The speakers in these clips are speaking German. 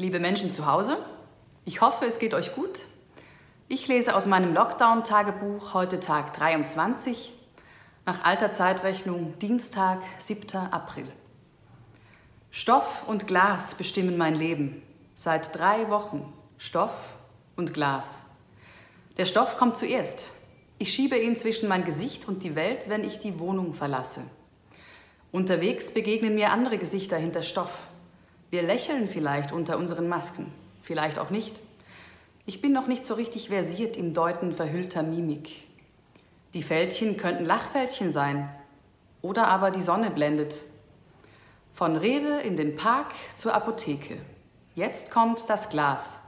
Liebe Menschen zu Hause, ich hoffe, es geht euch gut. Ich lese aus meinem Lockdown-Tagebuch heute Tag 23, nach alter Zeitrechnung Dienstag, 7. April. Stoff und Glas bestimmen mein Leben. Seit drei Wochen Stoff und Glas. Der Stoff kommt zuerst. Ich schiebe ihn zwischen mein Gesicht und die Welt, wenn ich die Wohnung verlasse. Unterwegs begegnen mir andere Gesichter hinter Stoff. Wir lächeln vielleicht unter unseren Masken, vielleicht auch nicht. Ich bin noch nicht so richtig versiert im Deuten verhüllter Mimik. Die Fältchen könnten Lachfältchen sein oder aber die Sonne blendet. Von Rewe in den Park zur Apotheke. Jetzt kommt das Glas.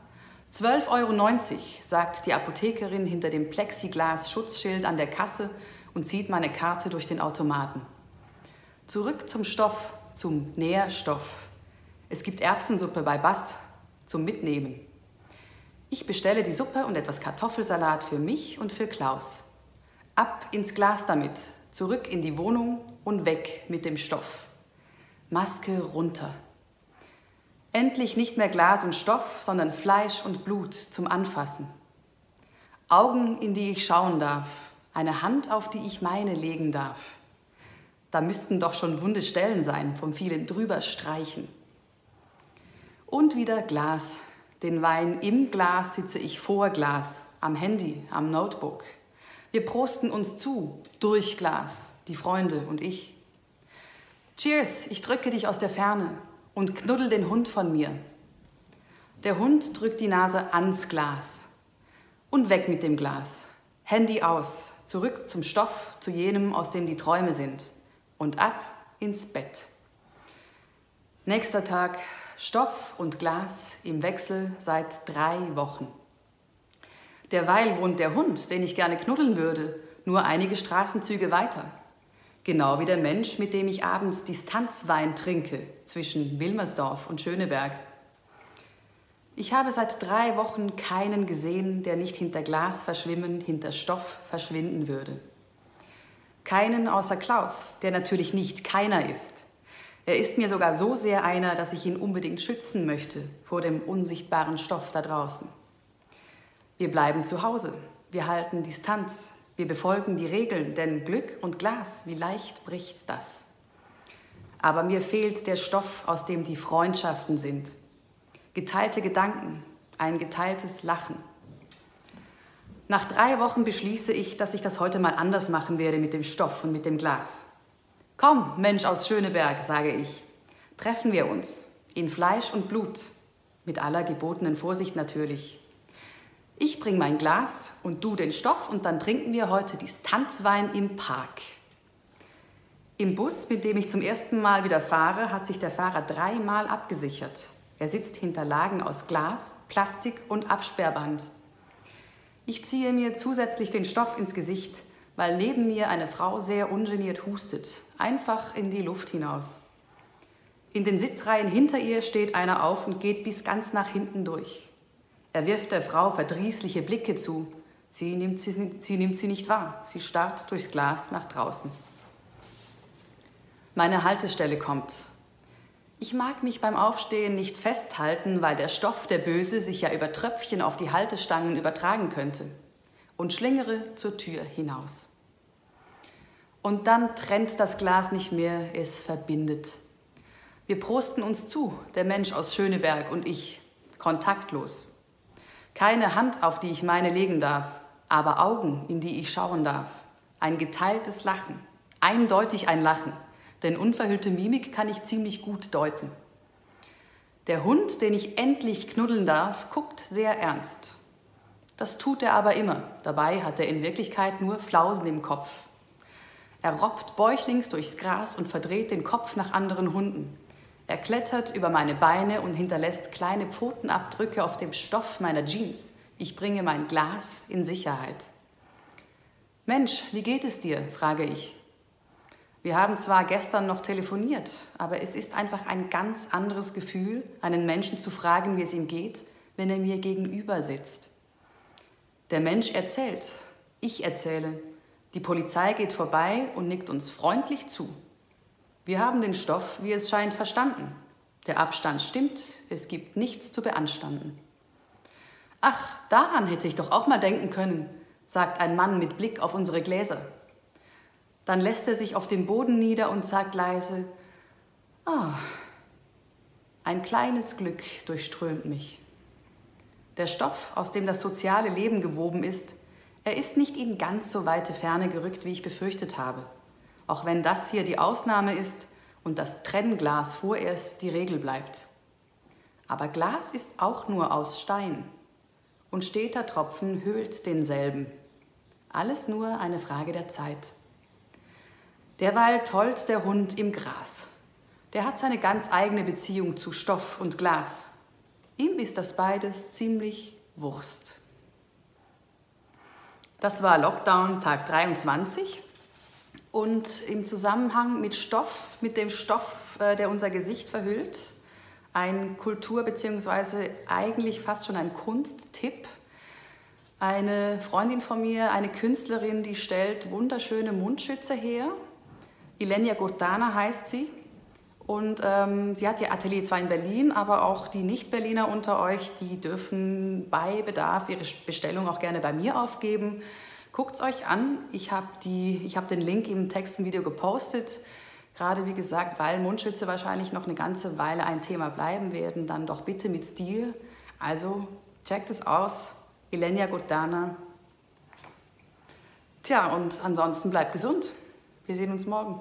12,90 Euro, sagt die Apothekerin hinter dem Plexiglas-Schutzschild an der Kasse und zieht meine Karte durch den Automaten. Zurück zum Stoff, zum Nährstoff. Es gibt Erbsensuppe bei Bass zum Mitnehmen. Ich bestelle die Suppe und etwas Kartoffelsalat für mich und für Klaus. Ab ins Glas damit, zurück in die Wohnung und weg mit dem Stoff. Maske runter. Endlich nicht mehr Glas und Stoff, sondern Fleisch und Blut zum Anfassen. Augen, in die ich schauen darf, eine Hand, auf die ich meine legen darf. Da müssten doch schon wunde Stellen sein vom vielen drüberstreichen. Und wieder Glas. Den Wein im Glas sitze ich vor Glas, am Handy, am Notebook. Wir prosten uns zu, durch Glas, die Freunde und ich. Cheers, ich drücke dich aus der Ferne und knuddel den Hund von mir. Der Hund drückt die Nase ans Glas. Und weg mit dem Glas. Handy aus, zurück zum Stoff, zu jenem, aus dem die Träume sind und ab ins Bett. Nächster Tag Stoff und Glas im Wechsel seit drei Wochen. Derweil wohnt der Hund, den ich gerne knuddeln würde, nur einige Straßenzüge weiter. Genau wie der Mensch, mit dem ich abends Distanzwein trinke zwischen Wilmersdorf und Schöneberg. Ich habe seit drei Wochen keinen gesehen, der nicht hinter Glas verschwimmen, hinter Stoff verschwinden würde. Keinen außer Klaus, der natürlich nicht keiner ist. Er ist mir sogar so sehr einer, dass ich ihn unbedingt schützen möchte vor dem unsichtbaren Stoff da draußen. Wir bleiben zu Hause, wir halten Distanz, wir befolgen die Regeln, denn Glück und Glas, wie leicht bricht das. Aber mir fehlt der Stoff, aus dem die Freundschaften sind. Geteilte Gedanken, ein geteiltes Lachen. Nach drei Wochen beschließe ich, dass ich das heute mal anders machen werde mit dem Stoff und mit dem Glas. Komm, Mensch aus Schöneberg, sage ich, treffen wir uns in Fleisch und Blut, mit aller gebotenen Vorsicht natürlich. Ich bring mein Glas und du den Stoff und dann trinken wir heute Distanzwein im Park. Im Bus, mit dem ich zum ersten Mal wieder fahre, hat sich der Fahrer dreimal abgesichert. Er sitzt hinter Lagen aus Glas, Plastik und Absperrband. Ich ziehe mir zusätzlich den Stoff ins Gesicht, weil neben mir eine Frau sehr ungeniert hustet, einfach in die Luft hinaus. In den Sitzreihen hinter ihr steht einer auf und geht bis ganz nach hinten durch. Er wirft der Frau verdrießliche Blicke zu. Sie nimmt sie, sie nimmt sie nicht wahr. Sie starrt durchs Glas nach draußen. Meine Haltestelle kommt. Ich mag mich beim Aufstehen nicht festhalten, weil der Stoff der Böse sich ja über Tröpfchen auf die Haltestangen übertragen könnte und schlingere zur Tür hinaus. Und dann trennt das Glas nicht mehr, es verbindet. Wir prosten uns zu, der Mensch aus Schöneberg und ich, kontaktlos. Keine Hand, auf die ich meine legen darf, aber Augen, in die ich schauen darf. Ein geteiltes Lachen, eindeutig ein Lachen denn unverhüllte Mimik kann ich ziemlich gut deuten. Der Hund, den ich endlich knuddeln darf, guckt sehr ernst. Das tut er aber immer. Dabei hat er in Wirklichkeit nur Flausen im Kopf. Er robbt bäuchlings durchs Gras und verdreht den Kopf nach anderen Hunden. Er klettert über meine Beine und hinterlässt kleine Pfotenabdrücke auf dem Stoff meiner Jeans. Ich bringe mein Glas in Sicherheit. Mensch, wie geht es dir? frage ich. Wir haben zwar gestern noch telefoniert, aber es ist einfach ein ganz anderes Gefühl, einen Menschen zu fragen, wie es ihm geht, wenn er mir gegenüber sitzt. Der Mensch erzählt, ich erzähle, die Polizei geht vorbei und nickt uns freundlich zu. Wir haben den Stoff, wie es scheint, verstanden. Der Abstand stimmt, es gibt nichts zu beanstanden. Ach, daran hätte ich doch auch mal denken können, sagt ein Mann mit Blick auf unsere Gläser. Dann lässt er sich auf den Boden nieder und sagt leise, ah, ein kleines Glück durchströmt mich. Der Stoff, aus dem das soziale Leben gewoben ist, er ist nicht in ganz so weite Ferne gerückt, wie ich befürchtet habe. Auch wenn das hier die Ausnahme ist und das Trennglas vorerst die Regel bleibt. Aber Glas ist auch nur aus Stein und steter Tropfen höhlt denselben. Alles nur eine Frage der Zeit. Derweil tollt der Hund im Gras. Der hat seine ganz eigene Beziehung zu Stoff und Glas. Ihm ist das beides ziemlich Wurst. Das war Lockdown Tag 23 und im Zusammenhang mit Stoff, mit dem Stoff, äh, der unser Gesicht verhüllt, ein Kultur- bzw. eigentlich fast schon ein Kunsttipp. Eine Freundin von mir, eine Künstlerin, die stellt wunderschöne Mundschütze her. Ilenia Gurtana heißt sie. Und ähm, sie hat ihr Atelier zwar in Berlin, aber auch die Nicht-Berliner unter euch, die dürfen bei Bedarf ihre Bestellung auch gerne bei mir aufgeben. Guckt es euch an. Ich habe hab den Link im Text im Video gepostet. Gerade wie gesagt, weil Mundschütze wahrscheinlich noch eine ganze Weile ein Thema bleiben werden, dann doch bitte mit Stil. Also checkt es aus. Ilenia Gurdana. Tja, und ansonsten bleibt gesund. Wir sehen uns morgen.